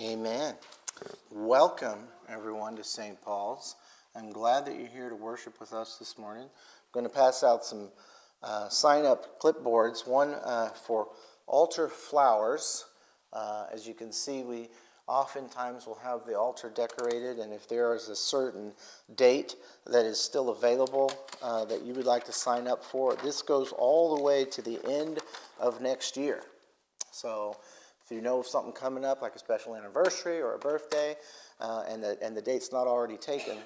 Amen. Welcome, everyone, to St. Paul's. I'm glad that you're here to worship with us this morning. I'm going to pass out some uh, sign up clipboards, one uh, for altar flowers. Uh, as you can see, we oftentimes will have the altar decorated, and if there is a certain date that is still available uh, that you would like to sign up for, this goes all the way to the end of next year. So if you know of something coming up, like a special anniversary or a birthday, uh, and, the, and the date's not already taken,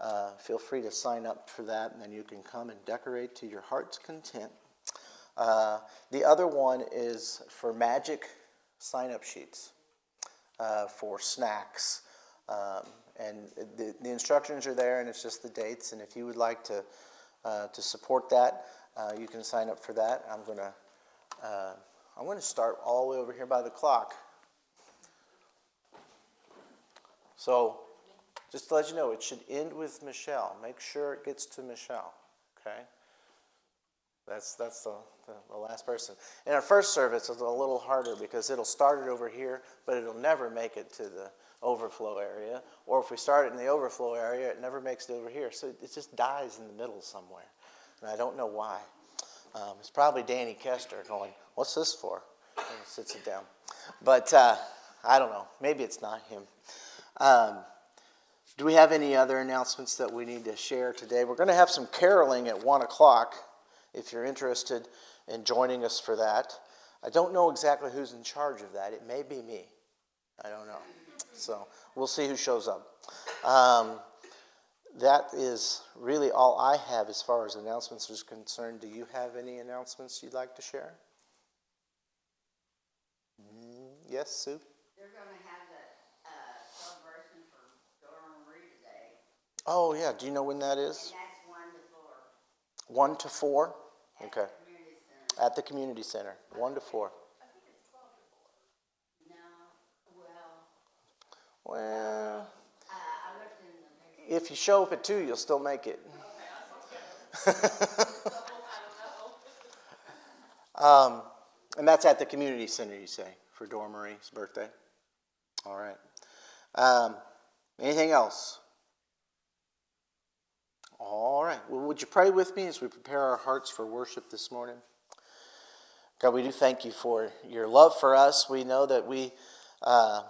uh, feel free to sign up for that, and then you can come and decorate to your heart's content. Uh, the other one is for magic sign up sheets uh, for snacks. Um, and the, the, instructions are there, and it's just the dates. And if you would like to, uh, to support that, uh, you can sign up for that. I'm going to I'm going to start all the way over here by the clock. So, just to let you know, it should end with Michelle. Make sure it gets to Michelle. Okay? That's, that's the, the, the, last person. In our first service, it's a little harder because it'll start it over here, but it'll never make it to the overflow area. Or if we start it in the overflow area, it never makes it over here. So it just dies in the middle somewhere. And I don't know why. Um, it's probably Danny Kester going, What's this for? And sits it down. But uh, I don't know. Maybe it's not him. Um, do we have any other announcements that we need to share today? We're going to have some caroling at 1 o'clock if you're interested in joining us for that. I don't know exactly who's in charge of that. It may be me. I don't know. So we'll see who shows up. Um, that is really all I have as far as announcements is concerned. Do you have any announcements you'd like to share? Mm, yes, Sue? They're going to have the uh, celebration for Dora Marie today. Oh, yeah. Do you know when that is? And that's 1 to 4. 1 to 4? At okay. The At the community center. 1 to 4. No, well. Well. Uh, I looked in the if you show up at 2, you'll still make it. um, and that's at the community center, you say, for Dora Marie's birthday? All right. Um, anything else? All right. Well, would you pray with me as we prepare our hearts for worship this morning? God, we do thank you for your love for us. We know that we uh,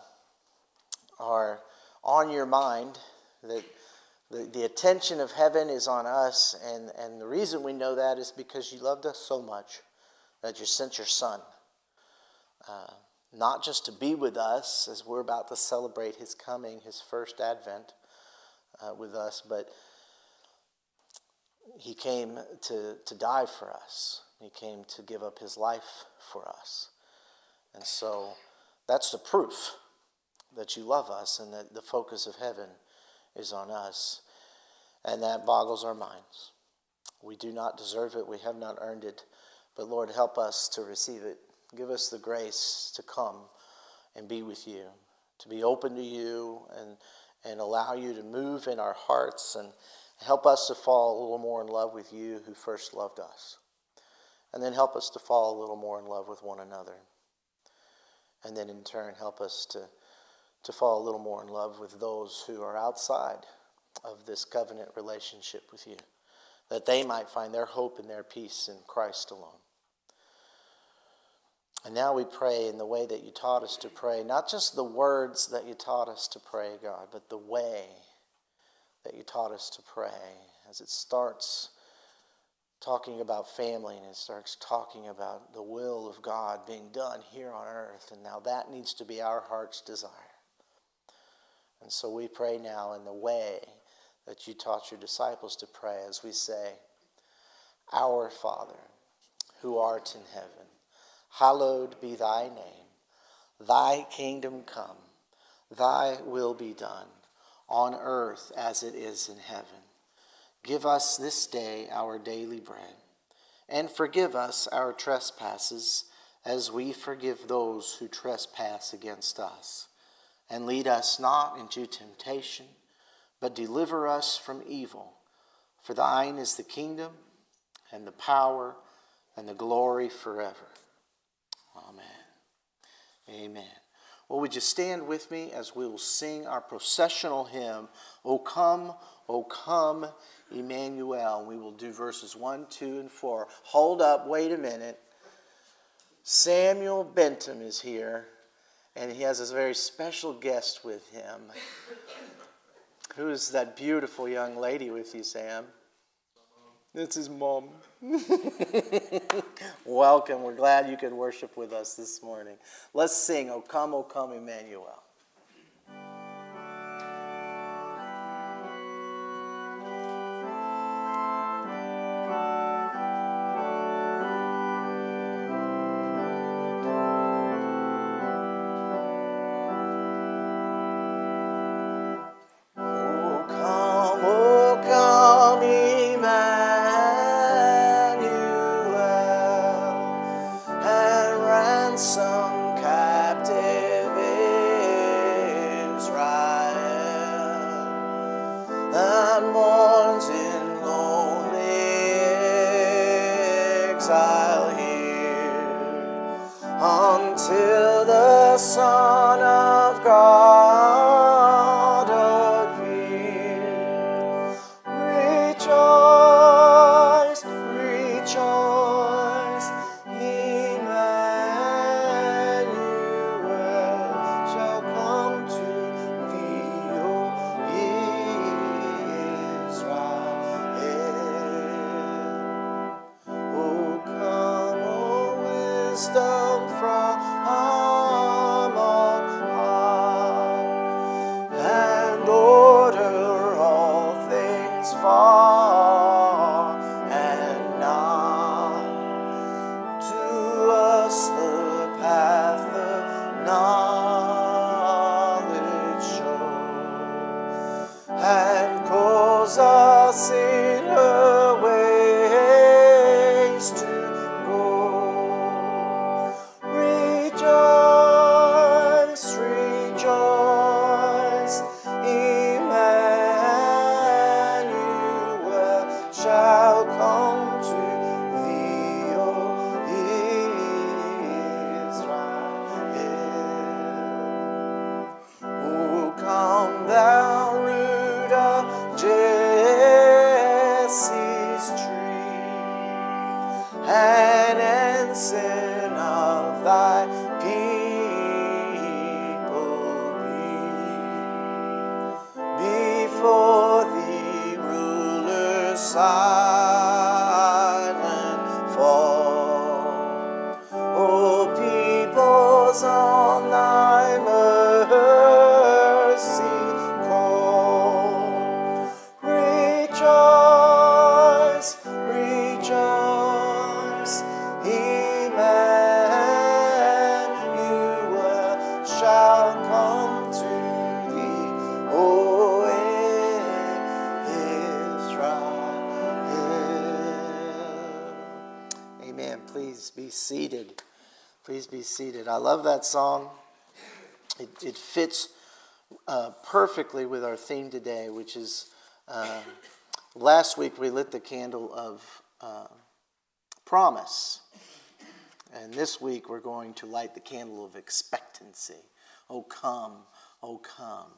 are on your mind, that the, the attention of heaven is on us, and, and the reason we know that is because you loved us so much that you sent your son, uh, not just to be with us as we're about to celebrate his coming, his first advent uh, with us, but he came to, to die for us. He came to give up his life for us. And so that's the proof that you love us and that the focus of heaven is on us. And that boggles our minds. We do not deserve it, we have not earned it. But Lord, help us to receive it. Give us the grace to come and be with you, to be open to you and, and allow you to move in our hearts and help us to fall a little more in love with you who first loved us. And then help us to fall a little more in love with one another. And then in turn, help us to, to fall a little more in love with those who are outside of this covenant relationship with you, that they might find their hope and their peace in Christ alone. And now we pray in the way that you taught us to pray, not just the words that you taught us to pray, God, but the way that you taught us to pray as it starts talking about family and it starts talking about the will of God being done here on earth. And now that needs to be our heart's desire. And so we pray now in the way that you taught your disciples to pray as we say, Our Father, who art in heaven hallowed be thy name. Thy kingdom come, thy will be done, on earth as it is in heaven. Give us this day our daily bread, and forgive us our trespasses as we forgive those who trespass against us. And lead us not into temptation, but deliver us from evil. For thine is the kingdom, and the power, and the glory forever. Amen. Amen. Well, would you stand with me as we will sing our processional hymn, O come, O come, Emmanuel. We will do verses 1, 2, and 4. Hold up, wait a minute. Samuel Bentham is here, and he has a very special guest with him. Who's that beautiful young lady with you, Sam? It's his mom. Welcome. We're glad you could worship with us this morning. Let's sing, O come, O come, Emmanuel. Rejoice, seated. I love that song. It, it fits uh, perfectly with our theme today, which is uh, last week we lit the candle of uh, promise. And this week we're going to light the candle of expectancy. Oh, come, oh, come.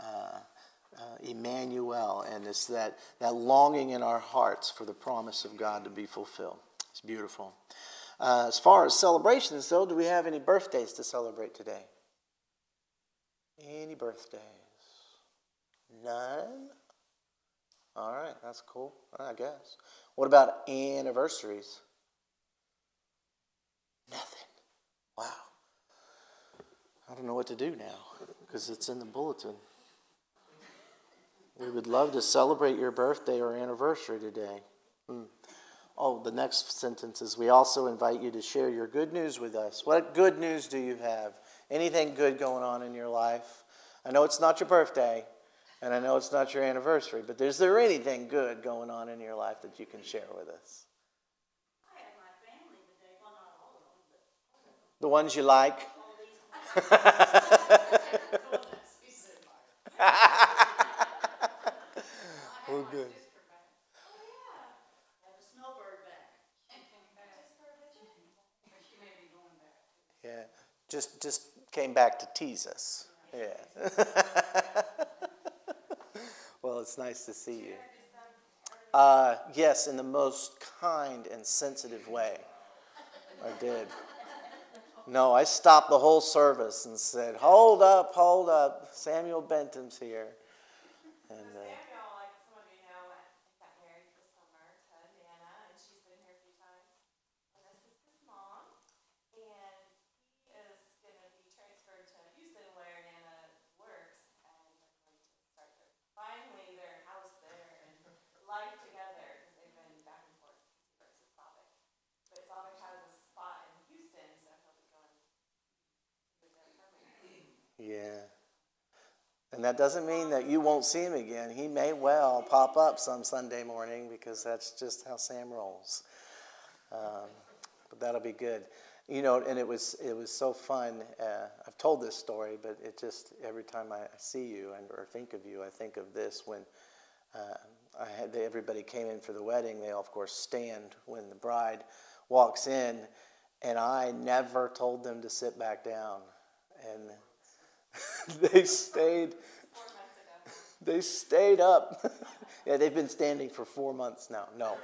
Uh, uh, Emmanuel, and it's that, that longing in our hearts for the promise of God to be fulfilled. It's beautiful. Uh, as far as celebrations, though, do we have any birthdays to celebrate today? Any birthdays? None? All right, that's cool, I guess. What about anniversaries? Nothing. Wow. I don't know what to do now because it's in the bulletin. We would love to celebrate your birthday or anniversary today. Hmm. Oh, the next sentence is we also invite you to share your good news with us. What good news do you have? Anything good going on in your life? I know it's not your birthday, and I know it's not your anniversary, but is there anything good going on in your life that you can share with us? I had my family today, well, not all of them, but The ones you like? Oh, good. Oh, yeah, have a snowbird back. She may be going back. Yeah, just just came back to tease us. Yeah. well, it's nice to see you. Uh, yes, in the most kind and sensitive way. I did. No, I stopped the whole service and said, Hold up, hold up. Samuel Benton's here. And, uh, Samuel, like some of you know, I got married this summer to Nana, and she's been here a few times. And this is his mom, and he is gonna be transferred to Houston where Nana works, and they're going to start their, finally their house there and life together, because they've been back and forth, he works at Slavic. But Slavic has a spot in Houston, so he'll be going, he'll be there permanently. Yeah. And that doesn't mean that you won't see him again. He may well pop up some Sunday morning because that's just how Sam rolls. Um, but that'll be good. You know, and it was it was so fun. Uh, I've told this story, but it just every time I see you and or think of you, I think of this when uh, I had everybody came in for the wedding. They all, of course, stand when the bride walks in, and I never told them to sit back down, and they stayed. They stayed up. yeah, they've been standing for four months now. No,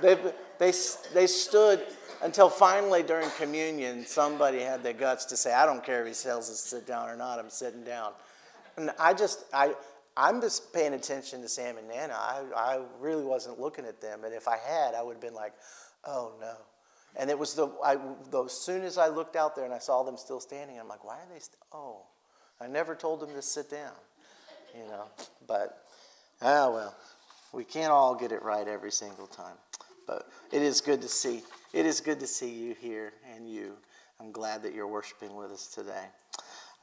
they they they stood until finally during communion, somebody had the guts to say, "I don't care if he tells us to sit down or not. I'm sitting down." And I just I. I'm just paying attention to Sam and Nana. I, I really wasn't looking at them, and if I had, I would have been like, "Oh no!" And it was the, I, the as soon as I looked out there and I saw them still standing, I'm like, "Why are they?" St- oh, I never told them to sit down you know. But ah well, we can't all get it right every single time. But it is good to see. It is good to see you here and you. I'm glad that you're worshiping with us today.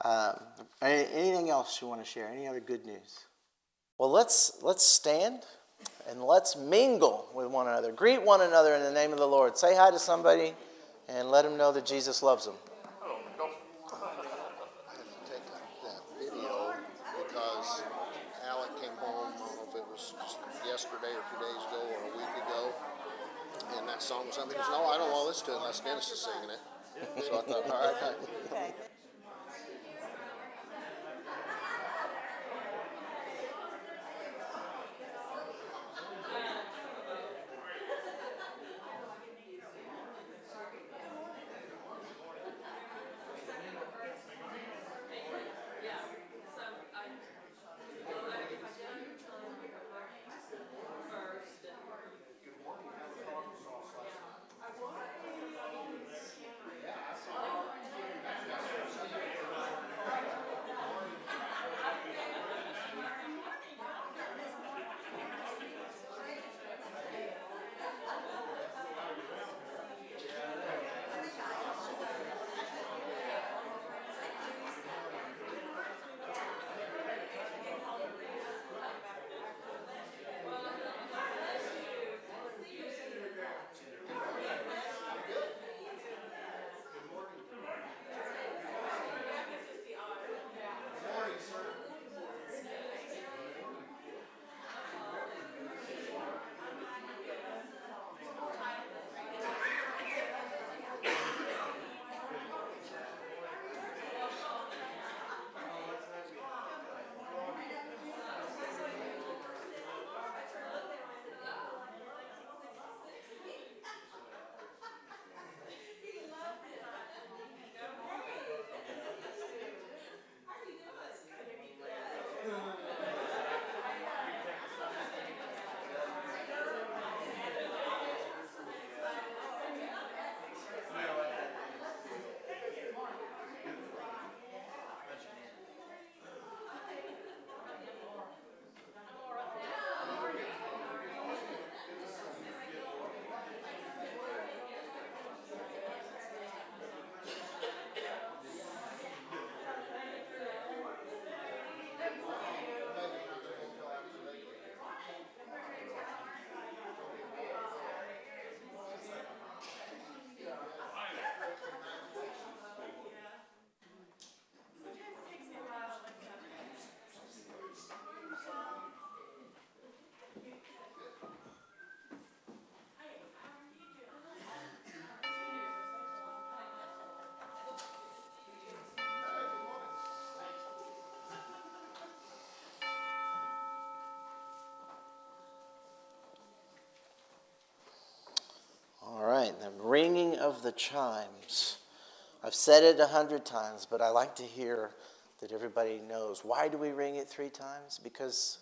Um, anything else you want to share? Any other good news? Well, let's let's stand and let's mingle with one another. Greet one another in the name of the Lord. Say hi to somebody and let them know that Jesus loves them. I had to take that video because Alec came home, I don't know if it was just yesterday or two days ago or a week ago, and that song was something. He goes, No, I don't want to listen to it unless Dennis is singing it. So I thought, all right, Okay. The chimes. I've said it a hundred times, but I like to hear that everybody knows. Why do we ring it three times? Because.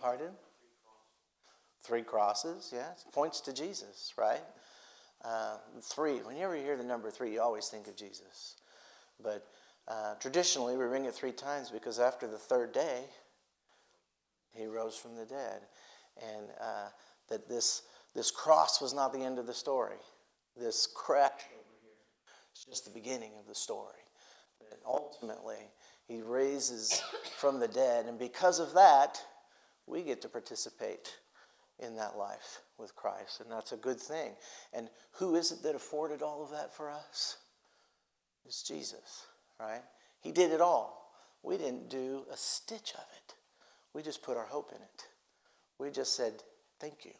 Pardon? Three crosses, yeah. Points to Jesus, right? Uh, three. Whenever you hear the number three, you always think of Jesus. But uh, traditionally, we ring it three times because after the third day, he rose from the dead. And uh, that this, this cross was not the end of the story. This crash over just the beginning of the story. But ultimately, he raises from the dead. And because of that, we get to participate in that life with Christ. And that's a good thing. And who is it that afforded all of that for us? It's Jesus, right? He did it all. We didn't do a stitch of it. We just put our hope in it. We just said, thank you.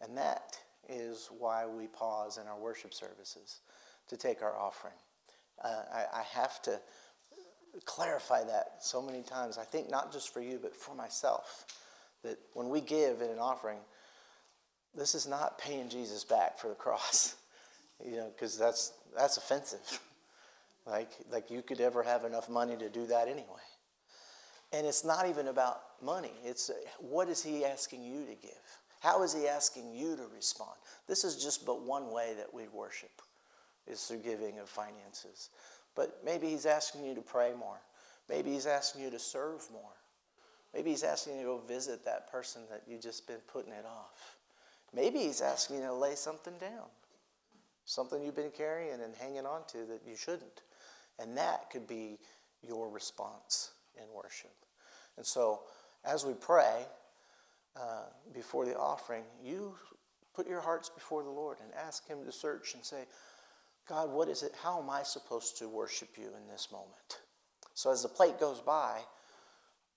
And that is why we pause in our worship services to take our offering. Uh, I, I have to clarify that so many times. I think not just for you, but for myself. That when we give in an offering, this is not paying Jesus back for the cross, you know, because that's that's offensive. like like you could ever have enough money to do that anyway. And it's not even about money. It's what is he asking you to give? How is he asking you to respond? This is just but one way that we worship is through giving of finances. But maybe he's asking you to pray more. Maybe he's asking you to serve more. Maybe he's asking you to go visit that person that you've just been putting it off. Maybe he's asking you to lay something down, something you've been carrying and hanging on to that you shouldn't. And that could be your response in worship. And so, as we pray uh, before the offering, you put your hearts before the Lord and ask Him to search and say, God, what is it? How am I supposed to worship you in this moment? So, as the plate goes by,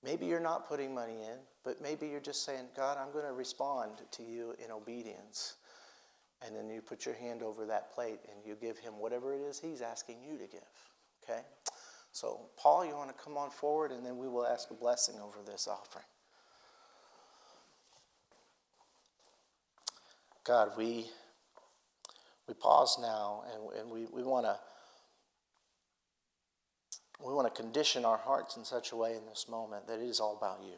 maybe you're not putting money in, but maybe you're just saying, God, I'm going to respond to you in obedience. And then you put your hand over that plate and you give him whatever it is he's asking you to give. Okay? So, Paul, you want to come on forward and then we will ask a blessing over this offering. God, we, we pause now and, and we, we want to we want to condition our hearts in such a way in this moment that it is all about you.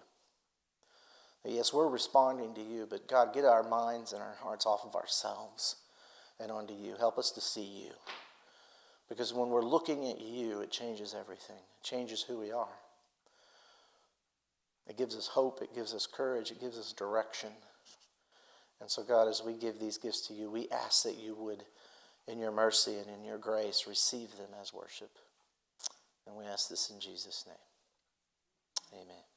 That yes, we're responding to you, but God, get our minds and our hearts off of ourselves and onto you. Help us to see you. Because when we're looking at you, it changes everything, it changes who we are. It gives us hope, it gives us courage, it gives us direction. And so, God, as we give these gifts to you, we ask that you would, in your mercy and in your grace, receive them as worship. And we ask this in Jesus' name. Amen.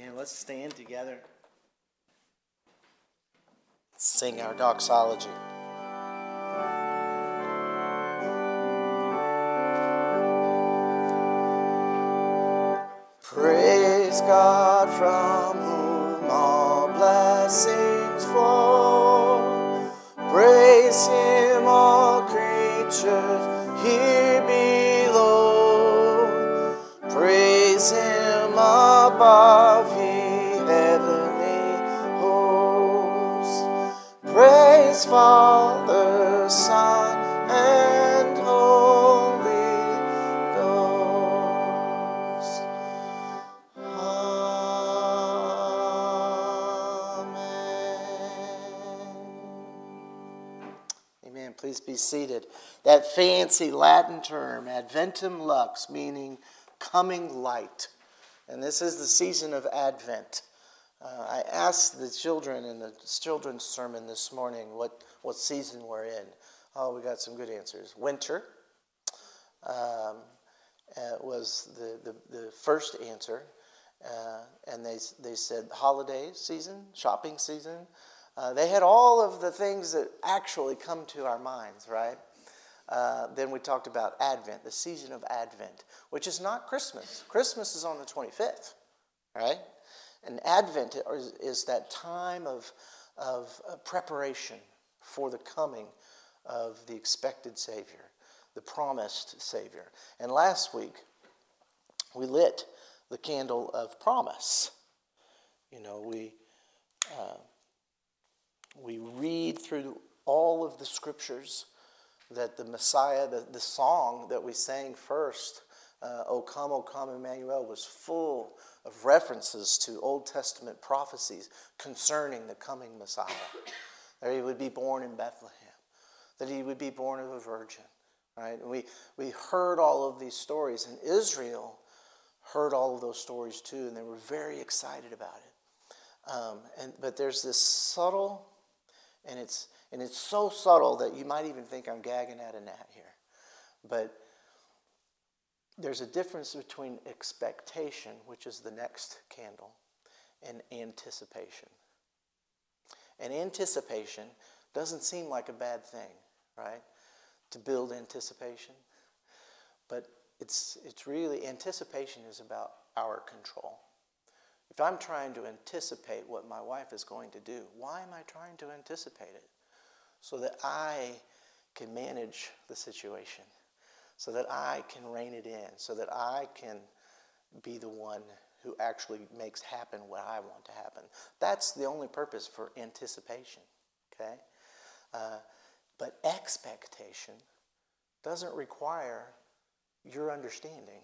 Amen. Let's stand together. Sing our doxology. Praise God from whom all blessings flow. Praise Him, all creatures here fancy Latin term, Adventum Lux, meaning coming light. And this is the season of Advent. Uh, I asked the children in the children's sermon this morning what, what season we're in. Oh, we got some good answers. Winter um, uh, was the, the, the first answer. Uh, and they, they said holiday season, shopping season. Uh, they had all of the things that actually come to our minds, right? Uh, then we talked about Advent, the season of Advent, which is not Christmas. Christmas is on the 25th, right? And Advent is, is that time of, of uh, preparation for the coming of the expected Savior, the promised Savior. And last week, we lit the candle of promise. You know, we, uh, we read through all of the scriptures that the Messiah, the, the song that we sang first, uh, O come, O come, Emmanuel, was full of references to Old Testament prophecies concerning the coming Messiah. that he would be born in Bethlehem, that he would be born of a virgin, right? And we, we heard all of these stories, and Israel heard all of those stories too, and they were very excited about it. Um, and, but there's this subtle, and it's, and it's so subtle that you might even think I'm gagging at a gnat here. But there's a difference between expectation, which is the next candle, and anticipation. And anticipation doesn't seem like a bad thing, right? To build anticipation. But it's, it's really, anticipation is about our control. If I'm trying to anticipate what my wife is going to do, why am I trying to anticipate it? So that I can manage the situation, so that I can rein it in, so that I can be the one who actually makes happen what I want to happen. That's the only purpose for anticipation, okay? Uh, but expectation doesn't require your understanding.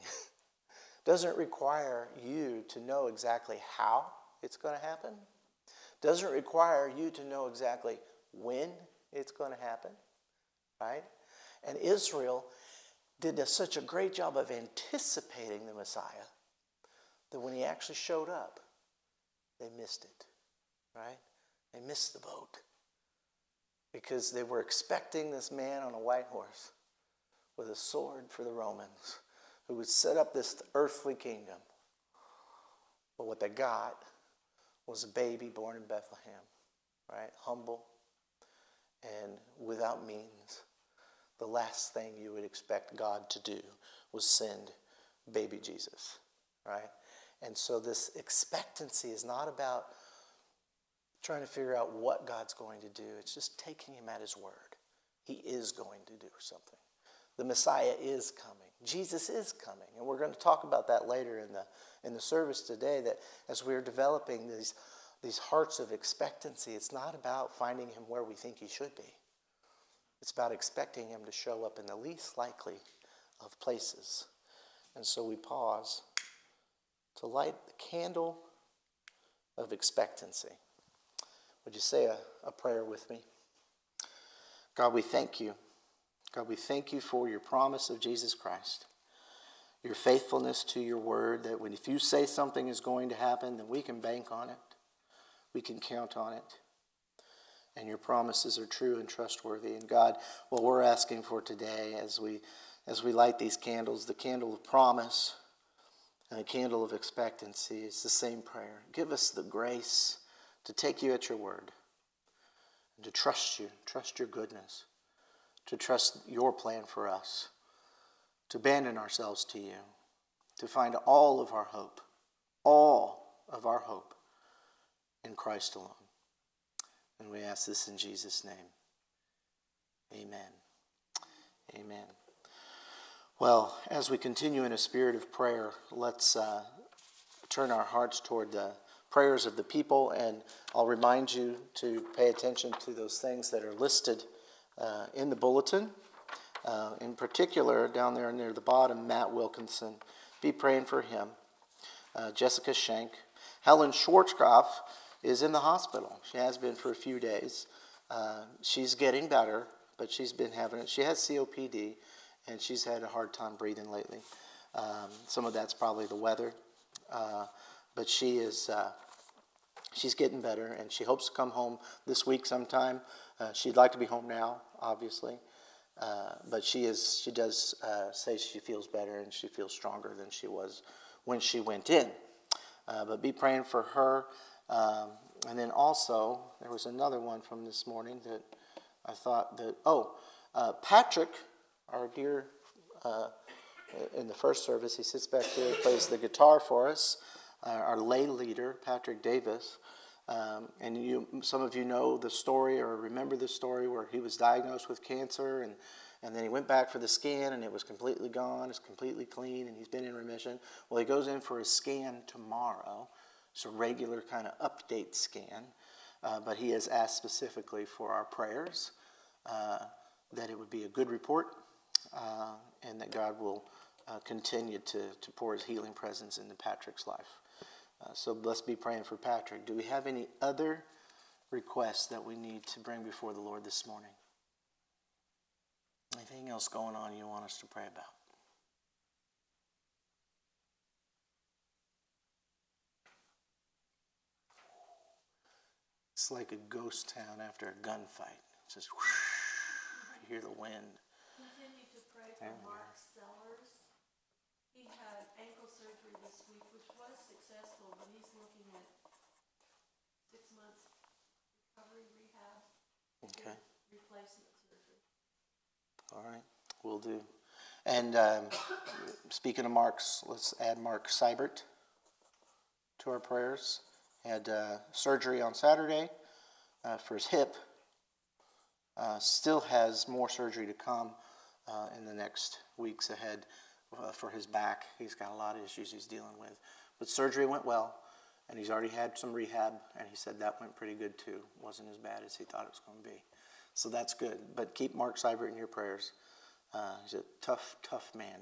doesn't require you to know exactly how it's going to happen. Doesn't require you to know exactly when it's going to happen, right? And Israel did such a great job of anticipating the Messiah that when he actually showed up, they missed it, right? They missed the boat because they were expecting this man on a white horse with a sword for the Romans who would set up this earthly kingdom. But what they got was a baby born in Bethlehem, right? Humble and without means. The last thing you would expect God to do was send baby Jesus, right? And so this expectancy is not about trying to figure out what God's going to do, it's just taking him at his word. He is going to do something. The Messiah is coming. Jesus is coming. And we're going to talk about that later in the, in the service today that as we're developing these, these hearts of expectancy, it's not about finding him where we think he should be. It's about expecting him to show up in the least likely of places. And so we pause to light the candle of expectancy. Would you say a, a prayer with me? God, we thank you God, we thank you for your promise of Jesus Christ, your faithfulness to your word, that when if you say something is going to happen, then we can bank on it, we can count on it. And your promises are true and trustworthy. And God, what we're asking for today as we as we light these candles, the candle of promise and the candle of expectancy, is the same prayer. Give us the grace to take you at your word and to trust you, trust your goodness to trust your plan for us, to abandon ourselves to you, to find all of our hope, all of our hope in Christ alone. And we ask this in Jesus' name. Amen. Amen. Well, as we continue in a spirit of prayer, let's uh, turn our hearts toward the prayers of the people, and I'll remind you to pay attention to those things that are listed uh, in the bulletin. Uh, in particular, down there near the bottom, Matt Wilkinson. Be praying for him. Uh, Jessica Schenk. Helen Schwarzkopf is in the hospital. She has been for a few days. Uh, she's getting better, but she's been having it. She has COPD, and she's had a hard time breathing lately. Um, some of that's probably the weather, uh, but she is. Uh, she's getting better, and she hopes to come home this week sometime. Uh, she'd like to be home now, obviously, uh, but she is. She does uh, say she feels better and she feels stronger than she was when she went in. But be praying for her. Um, and then also, there was another one from this morning that I thought that, oh, uh, Patrick, our dear, uh, in the first service, he sits back there, plays the guitar for us, uh, our lay leader, Patrick Davis. Um, and you, some of you know the story or remember the story where he was diagnosed with cancer and, and then he went back for the scan and it was completely gone, it's completely clean, and he's been in remission. Well, he goes in for a scan tomorrow. It's a regular kind of update scan, uh, but he has asked specifically for our prayers uh, that it would be a good report uh, and that God will uh, continue to, to pour his healing presence into Patrick's life. Uh, so let's be praying for Patrick. Do we have any other requests that we need to bring before the Lord this morning? Anything else going on you want us to pray about? It's like a ghost town after a gunfight. It's just whoosh, you hear the wind. Continue to pray for Mark Sellers. He had ankle surgery this week, which was successful, but he's looking at six months recovery rehab, Okay. replacement surgery. All right, we'll do. And um, speaking of Mark's, let's add Mark Seibert to our prayers. Had uh, surgery on Saturday uh, for his hip. Uh, still has more surgery to come uh, in the next weeks ahead uh, for his back. He's got a lot of issues he's dealing with. But surgery went well, and he's already had some rehab, and he said that went pretty good too. wasn't as bad as he thought it was going to be. So that's good. But keep Mark Seibert in your prayers. Uh, he's a tough, tough man.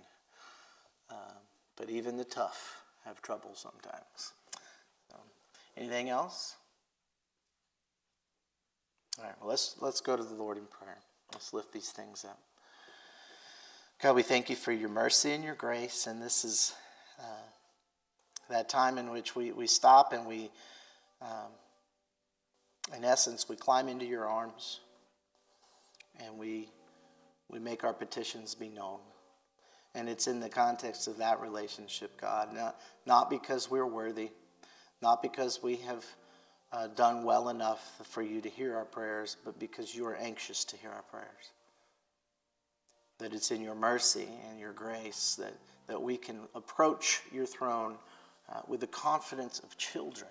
Uh, but even the tough have trouble sometimes. Anything else? All right. Well, let's let's go to the Lord in prayer. Let's lift these things up. God, we thank you for your mercy and your grace, and this is uh, that time in which we, we stop and we, um, in essence, we climb into your arms and we we make our petitions be known. And it's in the context of that relationship, God, not, not because we're worthy, not because we have uh, done well enough for you to hear our prayers, but because you are anxious to hear our prayers. That it's in your mercy and your grace that, that we can approach your throne uh, with the confidence of children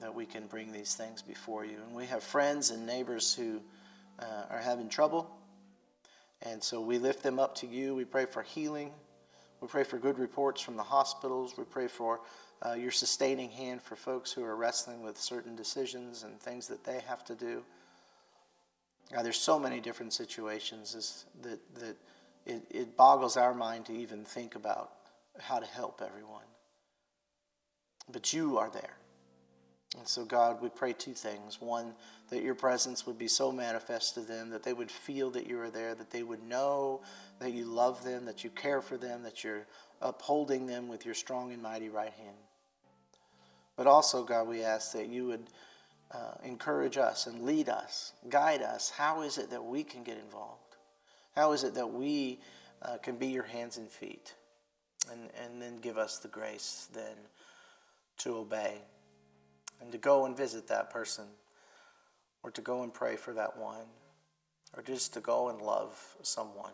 that we can bring these things before you. And we have friends and neighbors who uh, are having trouble. And so we lift them up to you. We pray for healing. We pray for good reports from the hospitals. We pray for uh, your sustaining hand for folks who are wrestling with certain decisions and things that they have to do. Now, there's so many different situations that, that it, it boggles our mind to even think about how to help everyone. But you are there. And so, God, we pray two things. One, that your presence would be so manifest to them that they would feel that you are there, that they would know that you love them, that you care for them, that you're upholding them with your strong and mighty right hand. But also, God, we ask that you would uh, encourage us and lead us, guide us. How is it that we can get involved? How is it that we uh, can be your hands and feet? And, and then give us the grace then to obey and to go and visit that person, or to go and pray for that one, or just to go and love someone.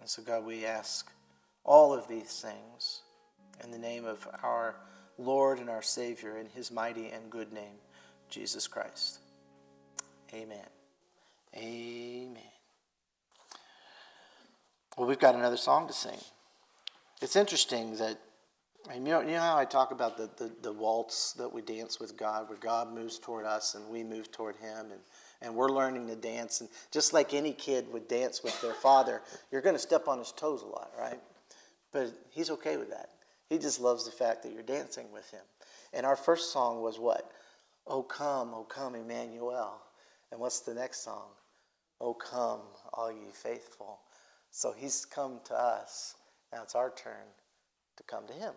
And so, God, we ask all of these things in the name of our Lord and our Savior, in his mighty and good name, Jesus Christ. Amen. Amen. Well, we've got another song to sing. It's interesting that and you know, you know how I talk about the, the, the, waltz that we dance with God, where God moves toward us and we move toward Him, and, and we're learning to dance. And just like any kid would dance with their father, you're going to step on his toes a lot, right? But He's okay with that. He just loves the fact that you're dancing with Him. And our first song was what? Oh, come, oh, come, Emmanuel. And what's the next song? Oh, come, all ye faithful. So he's come to us. Now it's our turn to come to him.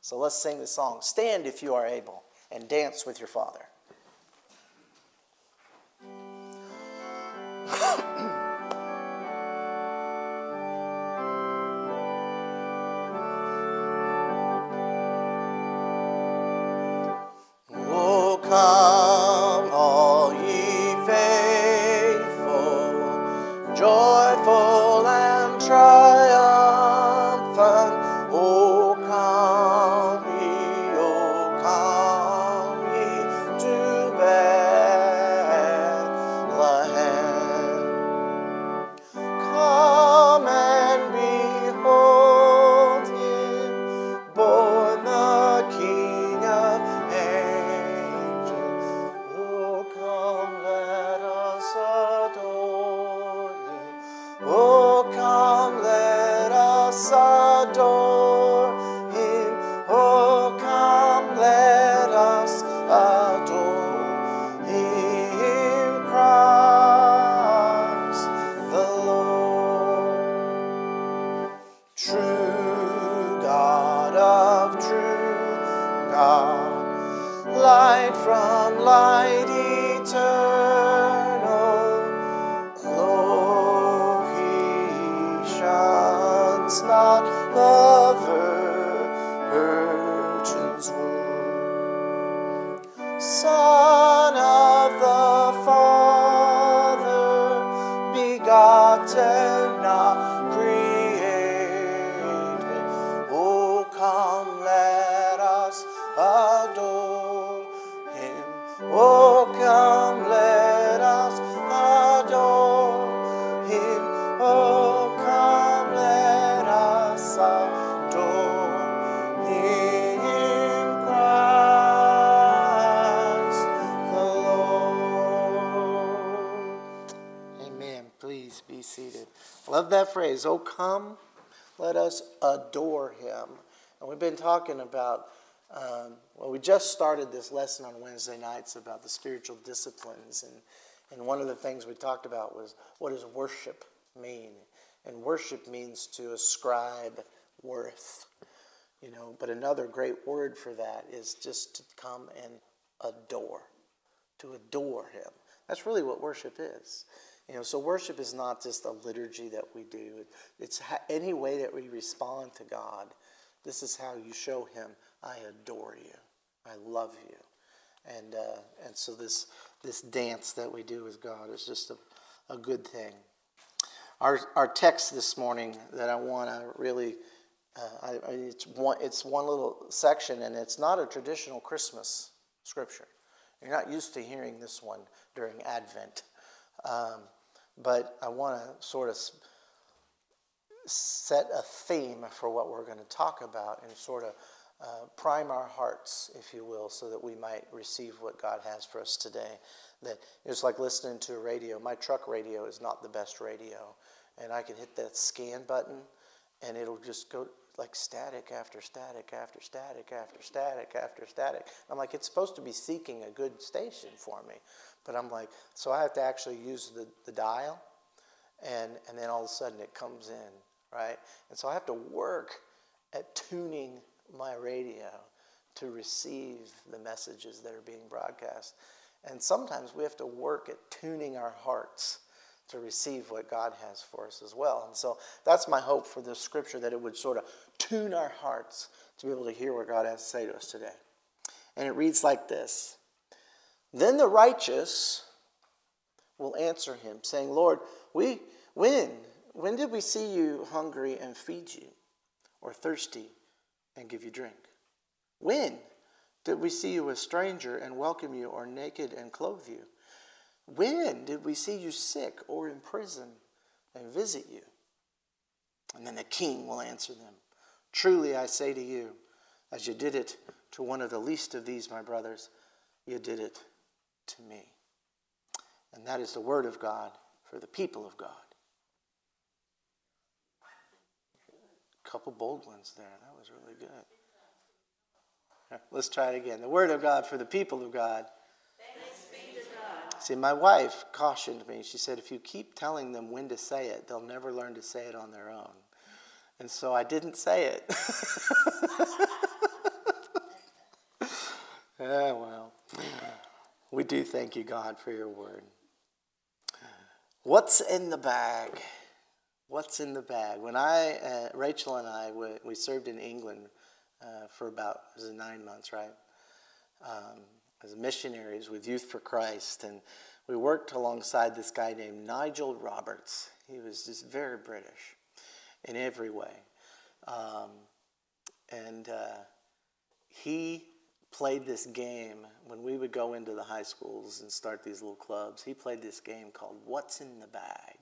So let's sing the song. Stand if you are able and dance with your father. Oh, come, let us adore him. And we've been talking about, um, well, we just started this lesson on Wednesday nights about the spiritual disciplines. And, and one of the things we talked about was what does worship mean? And worship means to ascribe worth. You know, but another great word for that is just to come and adore to adore him. That's really what worship is. You know, so worship is not just a liturgy that we do. It's any way that we respond to God. This is how you show him, I adore you. I love you. And, uh, and so this, this dance that we do with God is just a, a good thing. Our, our text this morning that I want to really, uh, I, it's, one, it's one little section, and it's not a traditional Christmas scripture. You're not used to hearing this one during Advent. Um, but I want to sort of set a theme for what we're going to talk about and sort of uh, prime our hearts, if you will, so that we might receive what God has for us today. That it's like listening to a radio. My truck radio is not the best radio, and I can hit that scan button, and it'll just go like static after static after static after static after static. I'm like, it's supposed to be seeking a good station for me, but I'm like, so I have to actually use the, the dial, and and then all of a sudden it comes in, right? And so I have to work at tuning my radio to receive the messages that are being broadcast. And sometimes we have to work at tuning our hearts to receive what God has for us as well. And so that's my hope for this scripture that it would sort of tune our hearts to be able to hear what God has to say to us today. And it reads like this Then the righteous will answer him, saying, Lord, we when? When did we see you hungry and feed you, or thirsty and give you drink? When did we see you a stranger and welcome you, or naked and clothe you? When did we see you sick or in prison and visit you? And then the king will answer them Truly I say to you, as you did it to one of the least of these, my brothers, you did it to me. And that is the word of God for the people of God. A couple bold ones there. That was really good. Let's try it again. The word of God for the people of God. See, my wife cautioned me. She said, if you keep telling them when to say it, they'll never learn to say it on their own. And so I didn't say it. yeah, well, we do thank you, God, for your word. What's in the bag? What's in the bag? When I, uh, Rachel and I, we, we served in England uh, for about, it was nine months, right? Um, as missionaries with Youth for Christ. And we worked alongside this guy named Nigel Roberts. He was just very British in every way. Um, and uh, he played this game when we would go into the high schools and start these little clubs. He played this game called What's in the Bag.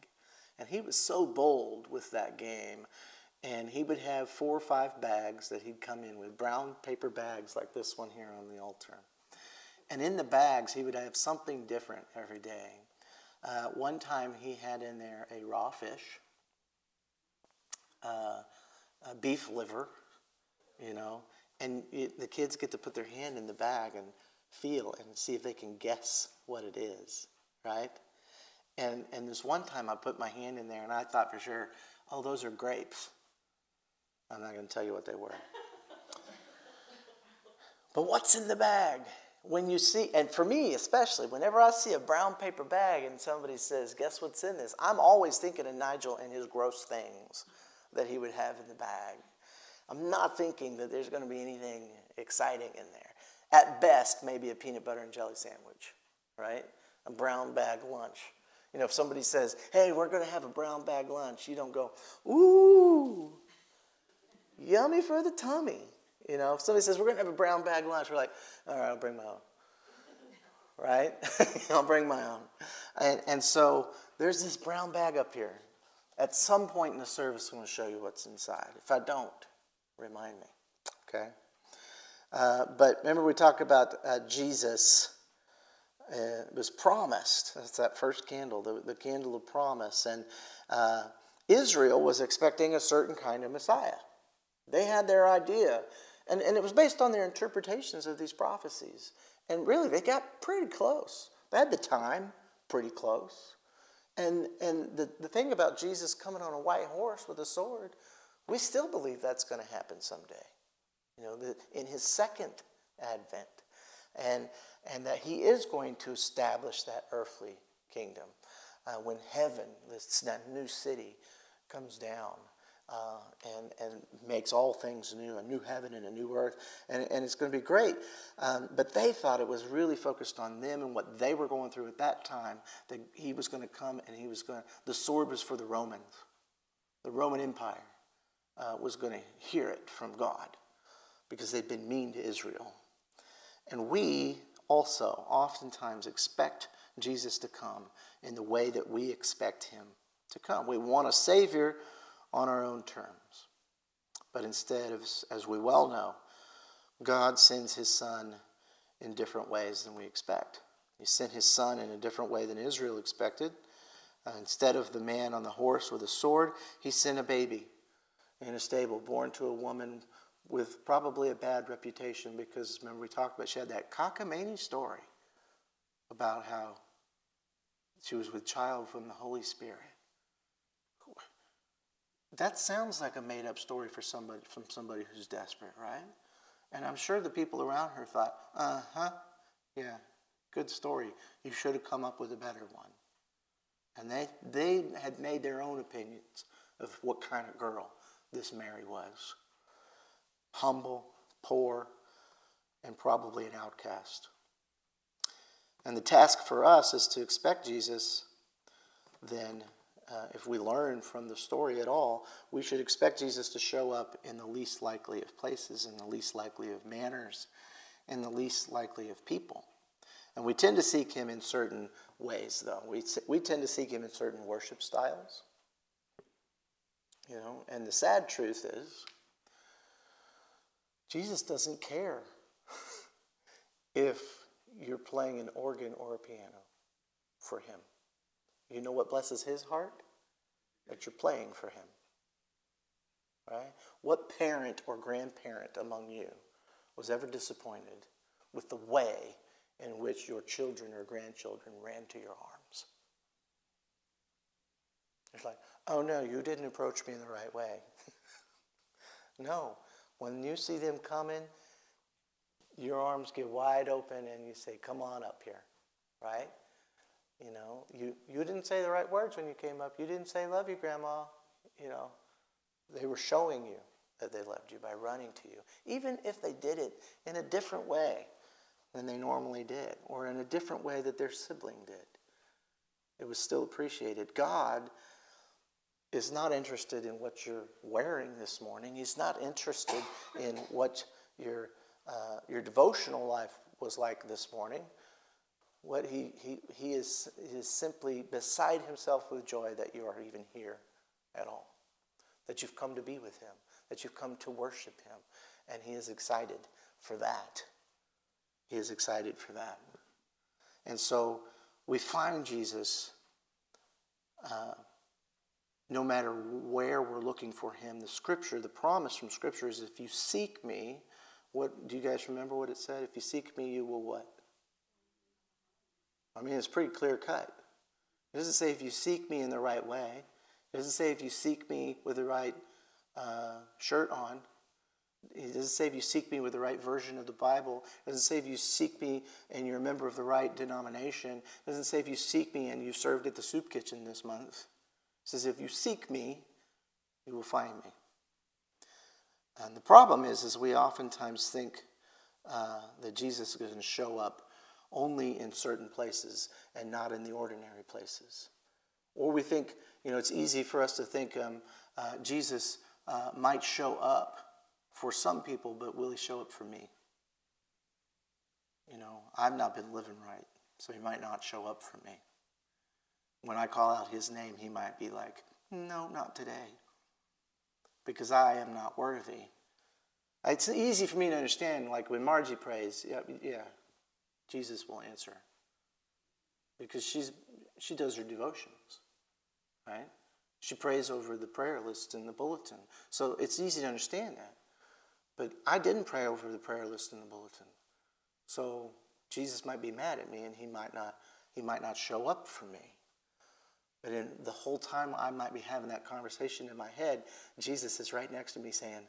And he was so bold with that game. And he would have four or five bags that he'd come in with, brown paper bags like this one here on the altar. And in the bags, he would have something different every day. Uh, one time, he had in there a raw fish, uh, a beef liver, you know, and it, the kids get to put their hand in the bag and feel and see if they can guess what it is, right? And and this one time, I put my hand in there and I thought for sure, oh, those are grapes. I'm not going to tell you what they were. but what's in the bag? when you see, and for me especially, whenever I see a brown paper bag and somebody says, Guess what's in this? I'm always thinking of Nigel and his gross things that he would have in the bag. I'm not thinking that there's going to be anything exciting in there. At best, maybe a peanut butter and jelly sandwich, right? A brown bag lunch. You know, if somebody says, Hey, we're going to have a brown bag lunch, you don't go, Ooh, yummy for the tummy. You know, if somebody says, we're going to have a brown bag lunch, we're like, all right, I'll bring my own. Right? I'll bring my own. And, and so there's this brown bag up here. At some point in the service, I'm going to show you what's inside. If I don't, remind me. Okay? Uh, but remember, we talked about uh, Jesus uh, was promised. That's that first candle, the, the candle of promise. And uh, Israel was expecting a certain kind of Messiah. They had their idea and, and it was based on their interpretations of these prophecies. And really, they got pretty close. They had the time pretty close. And, and the, the thing about Jesus coming on a white horse with a sword, we still believe that's going to happen someday. You know, the, in his second advent. And, and that he is going to establish that earthly kingdom uh, when heaven, this that new city, comes down uh, and, and makes all things new, a new heaven and a new earth, and, and it's going to be great. Um, but they thought it was really focused on them and what they were going through at that time, that he was going to come and he was going to, the sword was for the Romans. The Roman Empire uh, was going to hear it from God because they'd been mean to Israel. And we also oftentimes expect Jesus to come in the way that we expect him to come. We want a Savior on our own terms. But instead, of, as we well know, God sends his son in different ways than we expect. He sent his son in a different way than Israel expected. Uh, instead of the man on the horse with a sword, he sent a baby in a stable, born to a woman with probably a bad reputation because remember we talked about she had that cockamamie story about how she was with child from the Holy Spirit. That sounds like a made up story for somebody from somebody who's desperate, right? And I'm sure the people around her thought, uh huh, yeah, good story. You should have come up with a better one. And they, they had made their own opinions of what kind of girl this Mary was humble, poor, and probably an outcast. And the task for us is to expect Jesus then uh, if we learn from the story at all, we should expect Jesus to show up in the least likely of places, in the least likely of manners, in the least likely of people. And we tend to seek him in certain ways, though. We, we tend to seek him in certain worship styles. You know, and the sad truth is, Jesus doesn't care if you're playing an organ or a piano for him. You know what blesses his heart? That you're playing for him. Right? What parent or grandparent among you was ever disappointed with the way in which your children or grandchildren ran to your arms. It's like, oh no, you didn't approach me in the right way. no, when you see them coming, your arms get wide open and you say, come on up here, right? You know, you, you didn't say the right words when you came up. You didn't say, love you, Grandma. You know, they were showing you that they loved you by running to you, even if they did it in a different way than they normally did, or in a different way that their sibling did. It was still appreciated. God is not interested in what you're wearing this morning. He's not interested in what your, uh, your devotional life was like this morning. What he, he, he, is, he is simply beside himself with joy that you are even here at all, that you've come to be with him, that you've come to worship him, and he is excited for that. He is excited for that. And so we find Jesus uh, no matter where we're looking for him. The scripture, the promise from scripture is if you seek me, what do you guys remember what it said? If you seek me, you will what? I mean, it's pretty clear cut. It doesn't say if you seek me in the right way. It doesn't say if you seek me with the right uh, shirt on. It doesn't say if you seek me with the right version of the Bible. It doesn't say if you seek me and you're a member of the right denomination. It doesn't say if you seek me and you served at the soup kitchen this month. Says if you seek me, you will find me. And the problem is, is we oftentimes think uh, that Jesus is going to show up only in certain places and not in the ordinary places. Or we think, you know, it's easy for us to think um, uh, Jesus uh, might show up for some people, but will he show up for me? You know, I've not been living right, so he might not show up for me. When I call out his name, he might be like, no, not today, because I am not worthy. It's easy for me to understand, like when Margie prays, yeah, yeah Jesus will answer. Because she's, she does her devotions, right? She prays over the prayer list in the bulletin. So it's easy to understand that. But I didn't pray over the prayer list in the bulletin. So Jesus might be mad at me and he might not, he might not show up for me. But in the whole time I might be having that conversation in my head, Jesus is right next to me saying,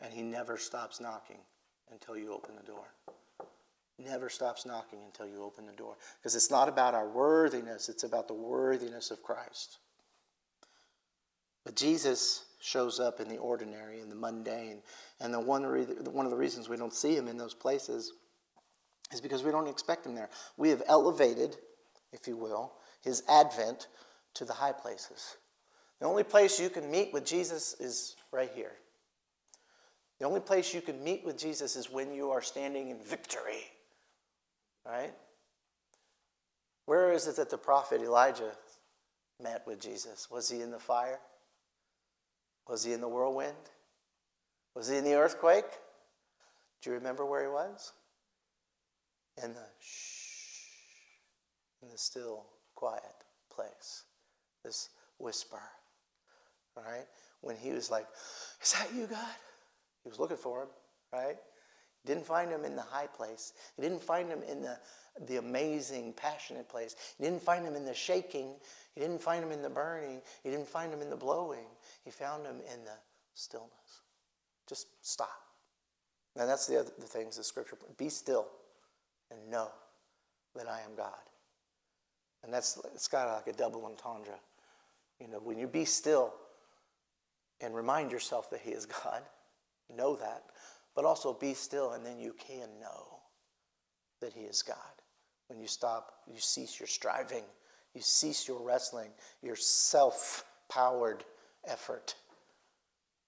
and he never stops knocking until you open the door. Never stops knocking until you open the door. Because it's not about our worthiness, it's about the worthiness of Christ. But Jesus shows up in the ordinary, in the mundane. And the one, one of the reasons we don't see him in those places is because we don't expect him there. We have elevated, if you will, his advent to the high places. The only place you can meet with Jesus is right here. The only place you can meet with Jesus is when you are standing in victory. Right? Where is it that the prophet Elijah met with Jesus? Was he in the fire? Was he in the whirlwind? Was he in the earthquake? Do you remember where he was? In the shh, in the still, quiet place. This whisper. All right? When he was like, Is that you, God? He was looking for him, right? Didn't find him in the high place. He didn't find him in the, the amazing, passionate place. He didn't find him in the shaking. He didn't find him in the burning. He didn't find him in the blowing. He found him in the stillness. Just stop. And that's the other the things the scripture. Be still and know that I am God. And that's it's got like a double entendre. You know, when you be still and remind yourself that He is God know that, but also be still, and then you can know that He is God. When you stop, you cease your striving, you cease your wrestling, your self powered effort.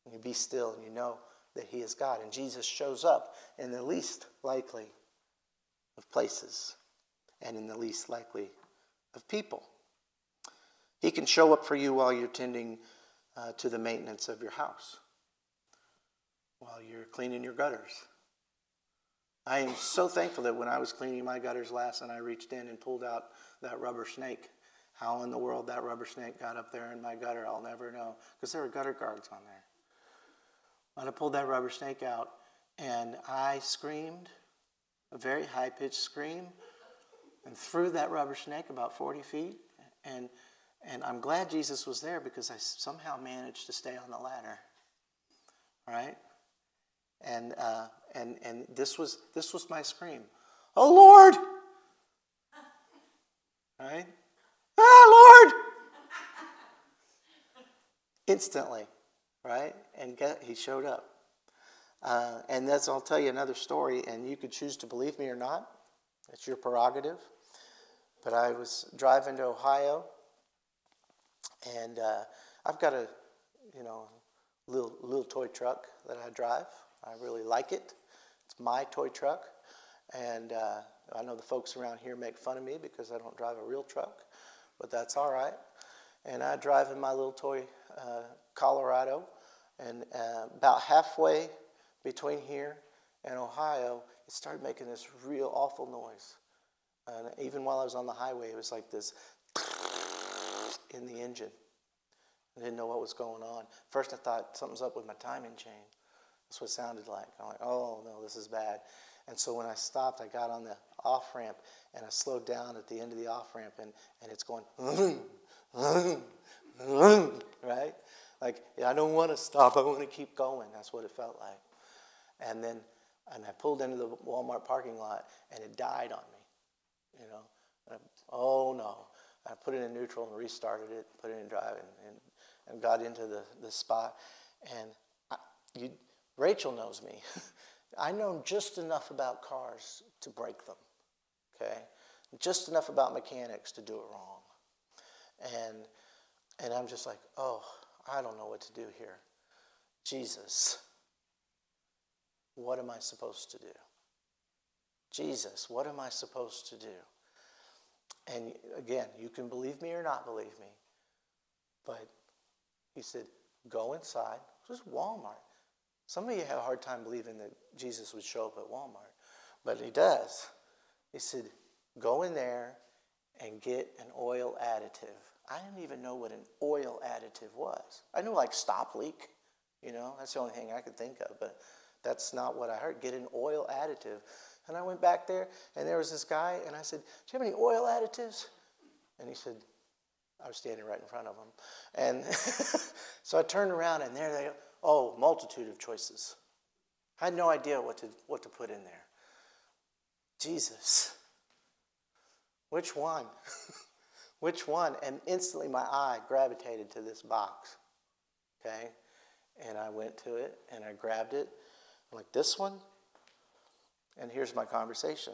And you be still and you know that He is God. And Jesus shows up in the least likely of places and in the least likely of people. He can show up for you while you're tending uh, to the maintenance of your house while you're cleaning your gutters. I am so thankful that when I was cleaning my gutters last and I reached in and pulled out that rubber snake, how in the world that rubber snake got up there in my gutter, I'll never know, because there were gutter guards on there. And I pulled that rubber snake out, and I screamed, a very high pitched scream, and threw that rubber snake about 40 feet. And, and I'm glad Jesus was there because I somehow managed to stay on the ladder. Right? And, uh, and, and this, was, this was my scream Oh Lord! Right? Ah, Lord! Instantly, right? And he showed up. Uh, and that's, I'll tell you another story, and you could choose to believe me or not. It's your prerogative. But I was driving to Ohio, and uh, I've got a, you know, little little toy truck that I drive. I really like it. It's my toy truck, and uh, I know the folks around here make fun of me because I don't drive a real truck, but that's all right. And I drive in my little toy uh, Colorado, and uh, about halfway between here and Ohio, it started making this real awful noise. And even while I was on the highway, it was like this in the engine. I didn't know what was going on. First, I thought something's up with my timing chain. That's what it sounded like. I'm like, oh no, this is bad. And so when I stopped, I got on the off ramp and I slowed down at the end of the off ramp, and, and it's going, right? Like, I don't want to stop, I want to keep going. That's what it felt like. And then and I pulled into the Walmart parking lot and it died on me. You know, I, oh no. I put it in neutral and restarted it, put it in drive, and, and, and got into the, the spot. And I, you, Rachel knows me. I know just enough about cars to break them, okay? Just enough about mechanics to do it wrong. And, and I'm just like, oh, I don't know what to do here. Jesus, what am I supposed to do? Jesus, what am I supposed to do? And again, you can believe me or not believe me, but he said, go inside. This is Walmart. Some of you have a hard time believing that Jesus would show up at Walmart, but he does. He said, go in there and get an oil additive. I didn't even know what an oil additive was. I knew like stop leak, you know, that's the only thing I could think of, but that's not what I heard. Get an oil additive. And I went back there, and there was this guy, and I said, Do you have any oil additives? And he said, I was standing right in front of him. And so I turned around, and there they oh, multitude of choices. I had no idea what to, what to put in there. Jesus. Which one? Which one? And instantly my eye gravitated to this box. Okay? And I went to it and I grabbed it. Like, this one? And here's my conversation.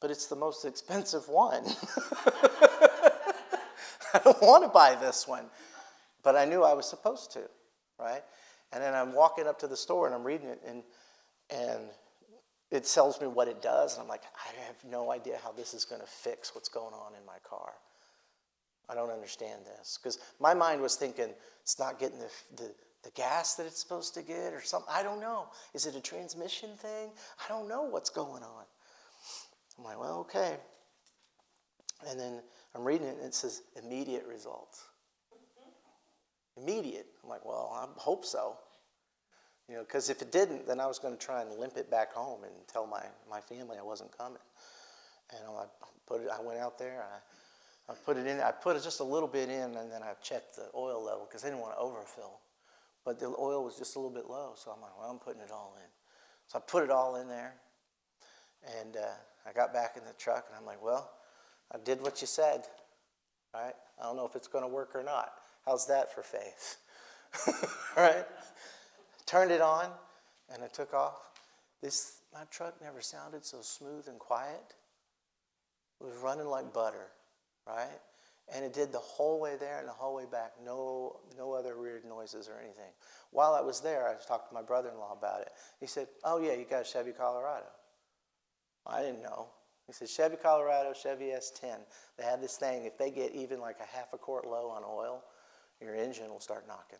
But it's the most expensive one. I don't want to buy this one. But I knew I was supposed to, right? And then I'm walking up to the store and I'm reading it and and it tells me what it does and I'm like, I have no idea how this is going to fix what's going on in my car. I don't understand this because my mind was thinking it's not getting the, the the gas that it's supposed to get or something. I don't know. Is it a transmission thing? I don't know what's going on. I'm like, well, okay. And then I'm reading it and it says immediate results. Immediate. I'm like, well, I hope so. You know, because if it didn't, then I was going to try and limp it back home and tell my, my family I wasn't coming. And I put it. I went out there. I, I put it in. I put just a little bit in, and then I checked the oil level because I didn't want to overfill. But the oil was just a little bit low, so I'm like, well, I'm putting it all in. So I put it all in there, and uh, I got back in the truck, and I'm like, well, I did what you said, right? I don't know if it's going to work or not. How's that for faith? right? Turned it on, and I took off. This my truck never sounded so smooth and quiet. It was running like butter, right? And it did the whole way there and the whole way back. No, no other weird noises or anything. While I was there, I talked to my brother-in-law about it. He said, "Oh yeah, you got a Chevy Colorado." I didn't know. He said, "Chevy Colorado, Chevy S10. They have this thing. If they get even like a half a quart low on oil, your engine will start knocking."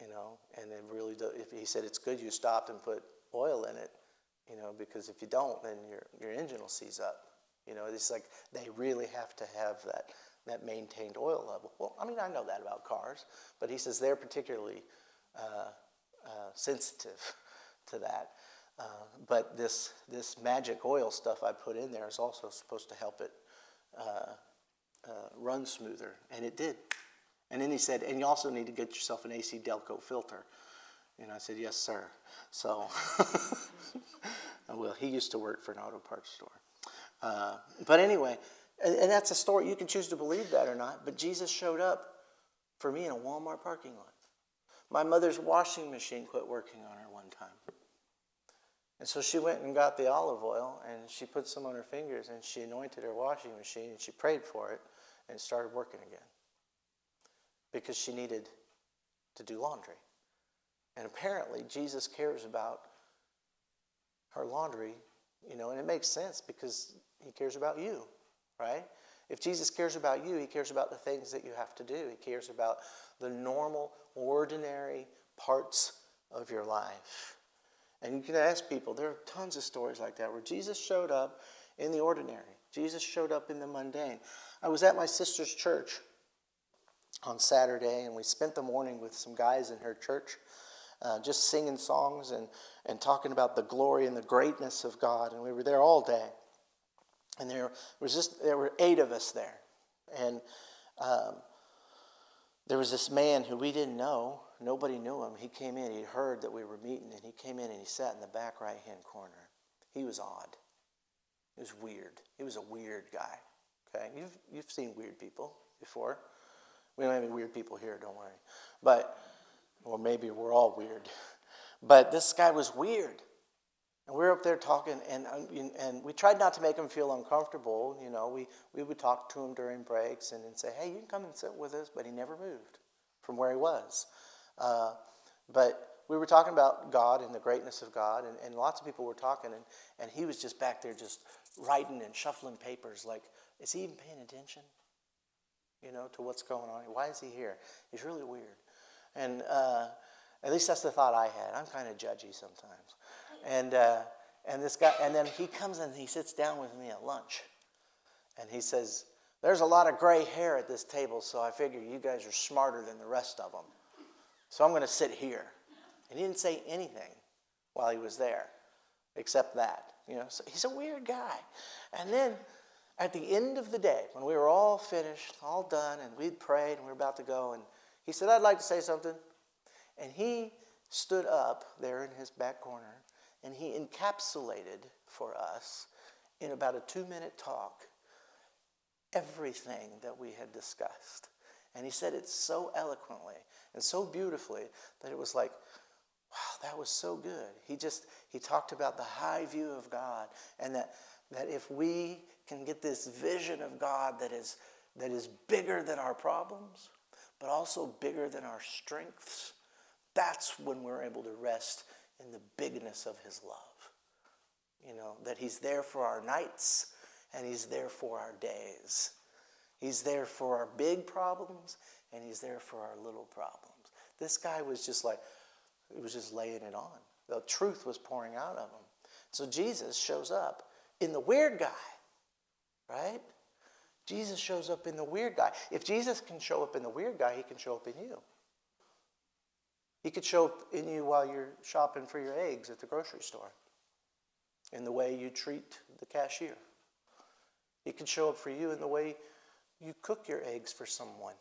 You know, and it really do, he said it's good you stopped and put oil in it, you know, because if you don't, then your your engine will seize up. You know, it's like they really have to have that, that maintained oil level. Well, I mean, I know that about cars, but he says they're particularly uh, uh, sensitive to that. Uh, but this, this magic oil stuff I put in there is also supposed to help it uh, uh, run smoother. And it did. And then he said, and you also need to get yourself an AC Delco filter. And I said, yes, sir. So, well, he used to work for an auto parts store. Uh, but anyway, and, and that's a story. You can choose to believe that or not. But Jesus showed up for me in a Walmart parking lot. My mother's washing machine quit working on her one time. And so she went and got the olive oil and she put some on her fingers and she anointed her washing machine and she prayed for it and it started working again because she needed to do laundry. And apparently, Jesus cares about her laundry, you know, and it makes sense because he cares about you, right? If Jesus cares about you, he cares about the things that you have to do. He cares about the normal, ordinary parts of your life. And you can ask people, there are tons of stories like that where Jesus showed up in the ordinary, Jesus showed up in the mundane. I was at my sister's church on Saturday, and we spent the morning with some guys in her church. Uh, just singing songs and, and talking about the glory and the greatness of God. And we were there all day. And there was just there were eight of us there, and um, there was this man who we didn't know. Nobody knew him. He came in. He heard that we were meeting, and he came in and he sat in the back right hand corner. He was odd. He was weird. He was a weird guy. Okay, you've you've seen weird people before. We don't have any weird people here. Don't worry. But or maybe we're all weird. But this guy was weird. And we were up there talking, and, and we tried not to make him feel uncomfortable. You know, we, we would talk to him during breaks and, and say, hey, you can come and sit with us, but he never moved from where he was. Uh, but we were talking about God and the greatness of God, and, and lots of people were talking, and, and he was just back there just writing and shuffling papers like, is he even paying attention? You know, to what's going on? Why is he here? He's really weird. And uh, at least that's the thought I had. I'm kind of judgy sometimes. And, uh, and this guy, and then he comes and he sits down with me at lunch. And he says, There's a lot of gray hair at this table, so I figure you guys are smarter than the rest of them. So I'm going to sit here. And he didn't say anything while he was there, except that. You know, so he's a weird guy. And then at the end of the day, when we were all finished, all done, and we'd prayed and we were about to go, and he said, I'd like to say something. And he stood up there in his back corner and he encapsulated for us in about a two minute talk everything that we had discussed. And he said it so eloquently and so beautifully that it was like, wow, that was so good. He just, he talked about the high view of God and that, that if we can get this vision of God that is, that is bigger than our problems, but also bigger than our strengths, that's when we're able to rest in the bigness of his love. You know, that he's there for our nights and he's there for our days. He's there for our big problems and he's there for our little problems. This guy was just like, he was just laying it on. The truth was pouring out of him. So Jesus shows up in the weird guy, right? Jesus shows up in the weird guy. If Jesus can show up in the weird guy, he can show up in you. He could show up in you while you're shopping for your eggs at the grocery store, in the way you treat the cashier. He could show up for you in the way you cook your eggs for someone.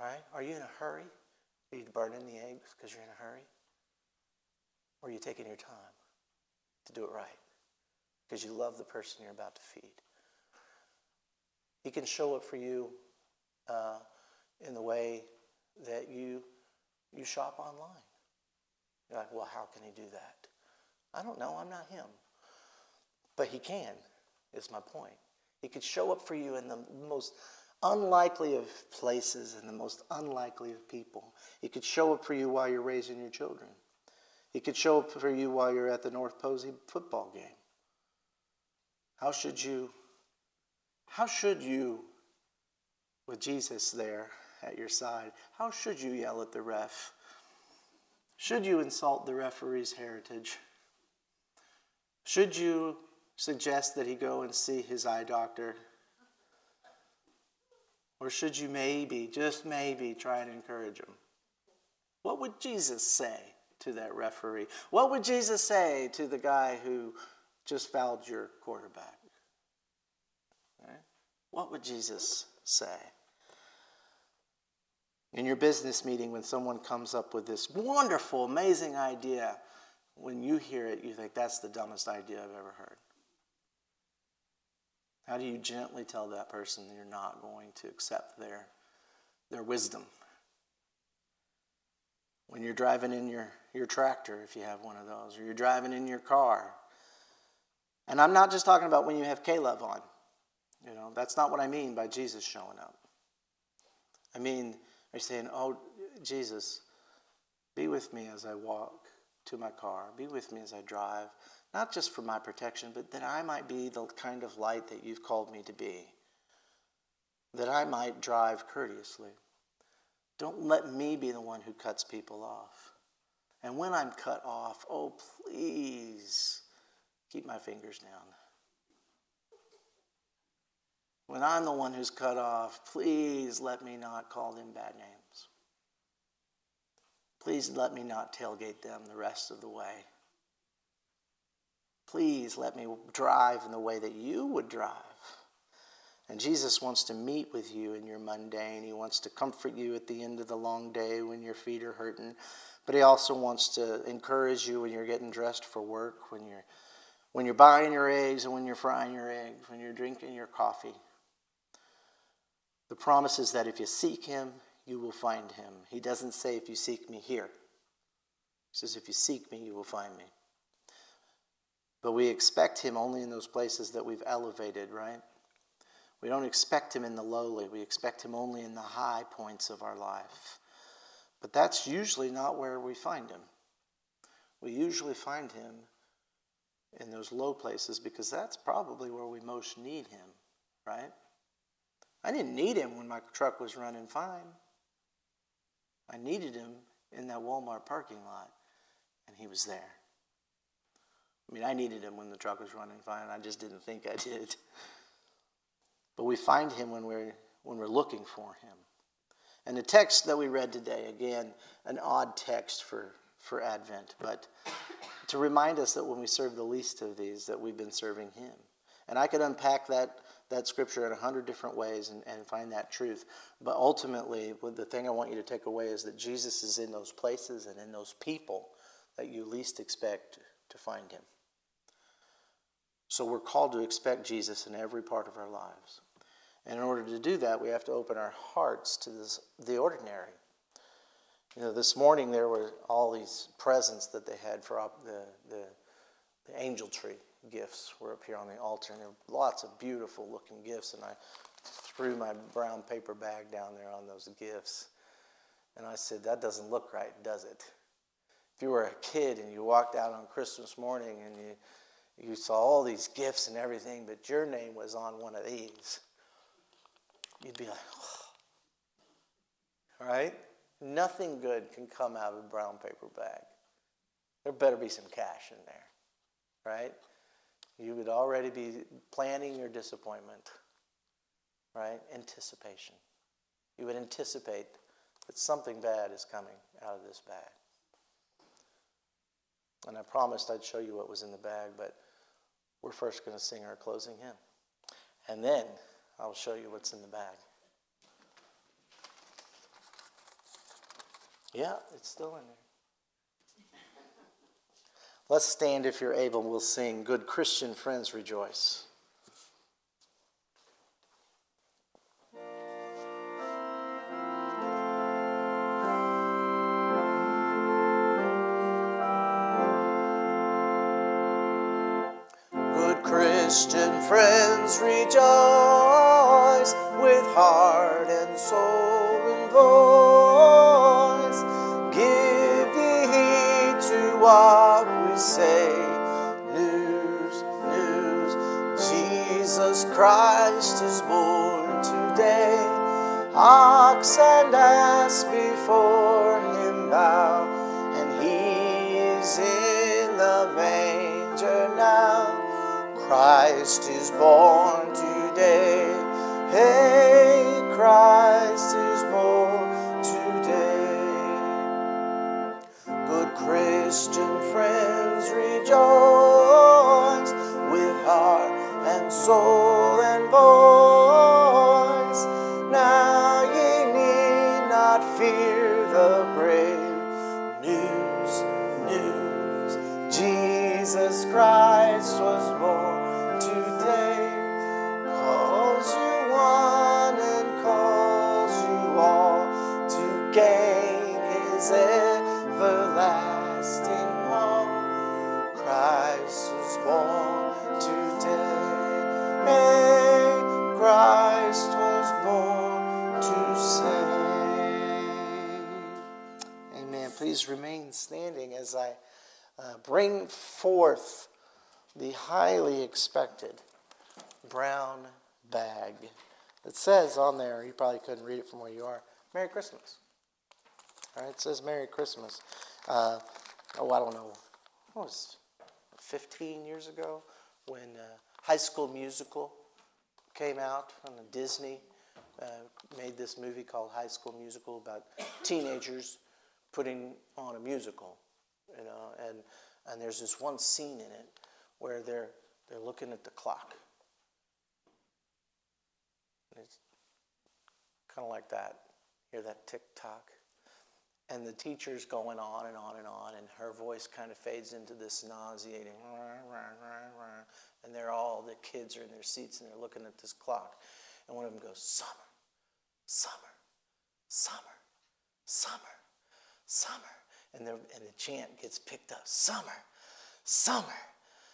Right? Are you in a hurry? Are you burning the eggs because you're in a hurry? Or are you taking your time to do it right because you love the person you're about to feed? He can show up for you uh, in the way that you you shop online. You're like, well, how can he do that? I don't know. I'm not him. But he can, is my point. He could show up for you in the most unlikely of places and the most unlikely of people. He could show up for you while you're raising your children. He could show up for you while you're at the North Posey football game. How should you how should you with Jesus there at your side, how should you yell at the ref? Should you insult the referee's heritage? Should you suggest that he go and see his eye doctor? Or should you maybe, just maybe, try and encourage him? What would Jesus say to that referee? What would Jesus say to the guy who just fouled your quarterback? What would Jesus say? In your business meeting, when someone comes up with this wonderful, amazing idea, when you hear it, you think that's the dumbest idea I've ever heard. How do you gently tell that person that you're not going to accept their, their wisdom? When you're driving in your, your tractor, if you have one of those, or you're driving in your car. And I'm not just talking about when you have K-LOVE on. You know, that's not what I mean by Jesus showing up. I mean, are you saying, Oh, Jesus, be with me as I walk to my car, be with me as I drive, not just for my protection, but that I might be the kind of light that you've called me to be, that I might drive courteously. Don't let me be the one who cuts people off. And when I'm cut off, oh, please keep my fingers down. When I'm the one who's cut off, please let me not call them bad names. Please let me not tailgate them the rest of the way. Please let me drive in the way that you would drive. And Jesus wants to meet with you in your mundane. He wants to comfort you at the end of the long day when your feet are hurting. But he also wants to encourage you when you're getting dressed for work, when you're when you're buying your eggs and when you're frying your eggs, when you're drinking your coffee. The promise is that if you seek him, you will find him. He doesn't say if you seek me here. He says if you seek me, you will find me. But we expect him only in those places that we've elevated, right? We don't expect him in the lowly. We expect him only in the high points of our life. But that's usually not where we find him. We usually find him in those low places because that's probably where we most need him, right? I didn't need him when my truck was running fine. I needed him in that Walmart parking lot, and he was there. I mean, I needed him when the truck was running fine. I just didn't think I did. But we find him when we're, when we're looking for him. And the text that we read today, again, an odd text for, for Advent, but to remind us that when we serve the least of these, that we've been serving him. And I could unpack that, that scripture in a hundred different ways and, and find that truth. But ultimately, the thing I want you to take away is that Jesus is in those places and in those people that you least expect to find him. So we're called to expect Jesus in every part of our lives. And in order to do that, we have to open our hearts to this, the ordinary. You know, this morning there were all these presents that they had for the, the, the angel tree gifts were up here on the altar, and there were lots of beautiful looking gifts. And I threw my brown paper bag down there on those gifts. And I said, That doesn't look right, does it? If you were a kid and you walked out on Christmas morning and you you saw all these gifts and everything, but your name was on one of these, you'd be like, oh. right? Nothing good can come out of a brown paper bag. There better be some cash in there, right? You would already be planning your disappointment, right? Anticipation. You would anticipate that something bad is coming out of this bag. And I promised I'd show you what was in the bag, but we're first going to sing our closing hymn. And then I'll show you what's in the bag. Yeah, it's still in there. Let's stand if you're able. We'll sing Good Christian Friends Rejoice. Good Christian friends rejoice with heart and soul and voice. Give ye heed to we say. News, news, Jesus Christ is born today. Ox and ass before him bow, and he is in the manger now. Christ is born today. Hey, Christ is born today. Good rejoice with heart and soul and voice. Forth the highly expected brown bag. It says on there, you probably couldn't read it from where you are, Merry Christmas. All right, it says Merry Christmas. Uh, oh, I don't know, what was 15 years ago when uh, High School Musical came out on Disney. Uh, made this movie called High School Musical about teenagers putting on a musical, you know, and and there's this one scene in it where they're they're looking at the clock. And it's kind of like that. Hear that tick tock? And the teacher's going on and on and on, and her voice kind of fades into this nauseating, and they're all, the kids are in their seats and they're looking at this clock. And one of them goes, Summer, summer, summer, summer, summer. And, and the chant gets picked up, summer, summer,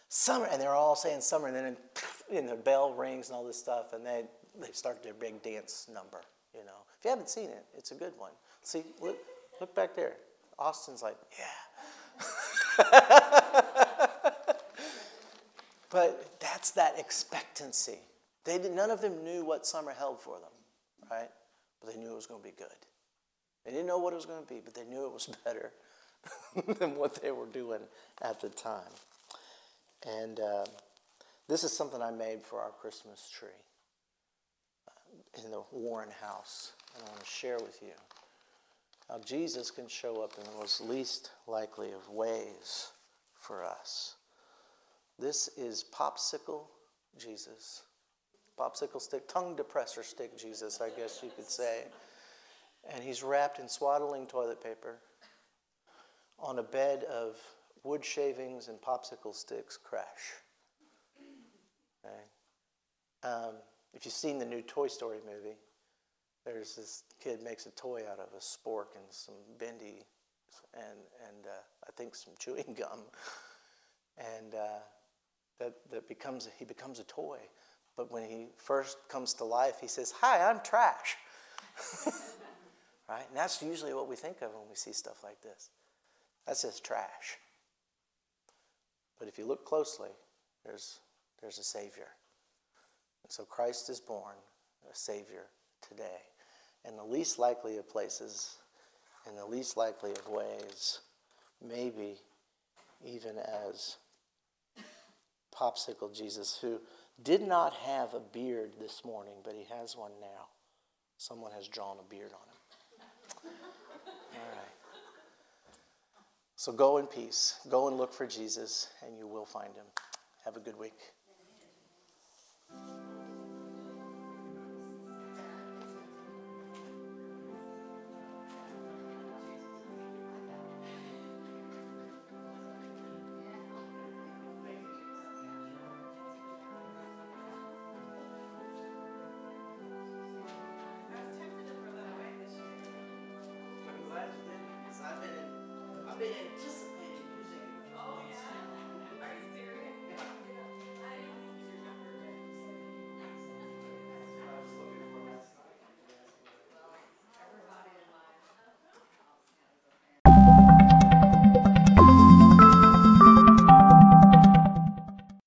summer. And they're all saying summer, and then and the bell rings and all this stuff, and they, they start their big dance number, you know. If you haven't seen it, it's a good one. See, look, look back there. Austin's like, yeah. but that's that expectancy. They did, none of them knew what summer held for them, right? But they knew it was going to be good. They didn't know what it was going to be, but they knew it was better than what they were doing at the time. And uh, this is something I made for our Christmas tree uh, in the Warren house. And I want to share with you how Jesus can show up in the most least likely of ways for us. This is popsicle Jesus. Popsicle stick, tongue depressor stick Jesus, I guess you could say. And he's wrapped in swaddling toilet paper on a bed of wood shavings and popsicle sticks crash. Okay? Um, if you've seen the new Toy Story movie, there's this kid makes a toy out of a spork and some bendy and, and uh, I think some chewing gum. And uh, that, that becomes, he becomes a toy. But when he first comes to life, he says, Hi, I'm trash. right? And that's usually what we think of when we see stuff like this. That's just trash. But if you look closely, there's, there's a Savior. So Christ is born, a Savior, today. In the least likely of places, in the least likely of ways, maybe even as Popsicle Jesus, who did not have a beard this morning, but he has one now. Someone has drawn a beard on him. All right. So go in peace. Go and look for Jesus, and you will find him. Have a good week.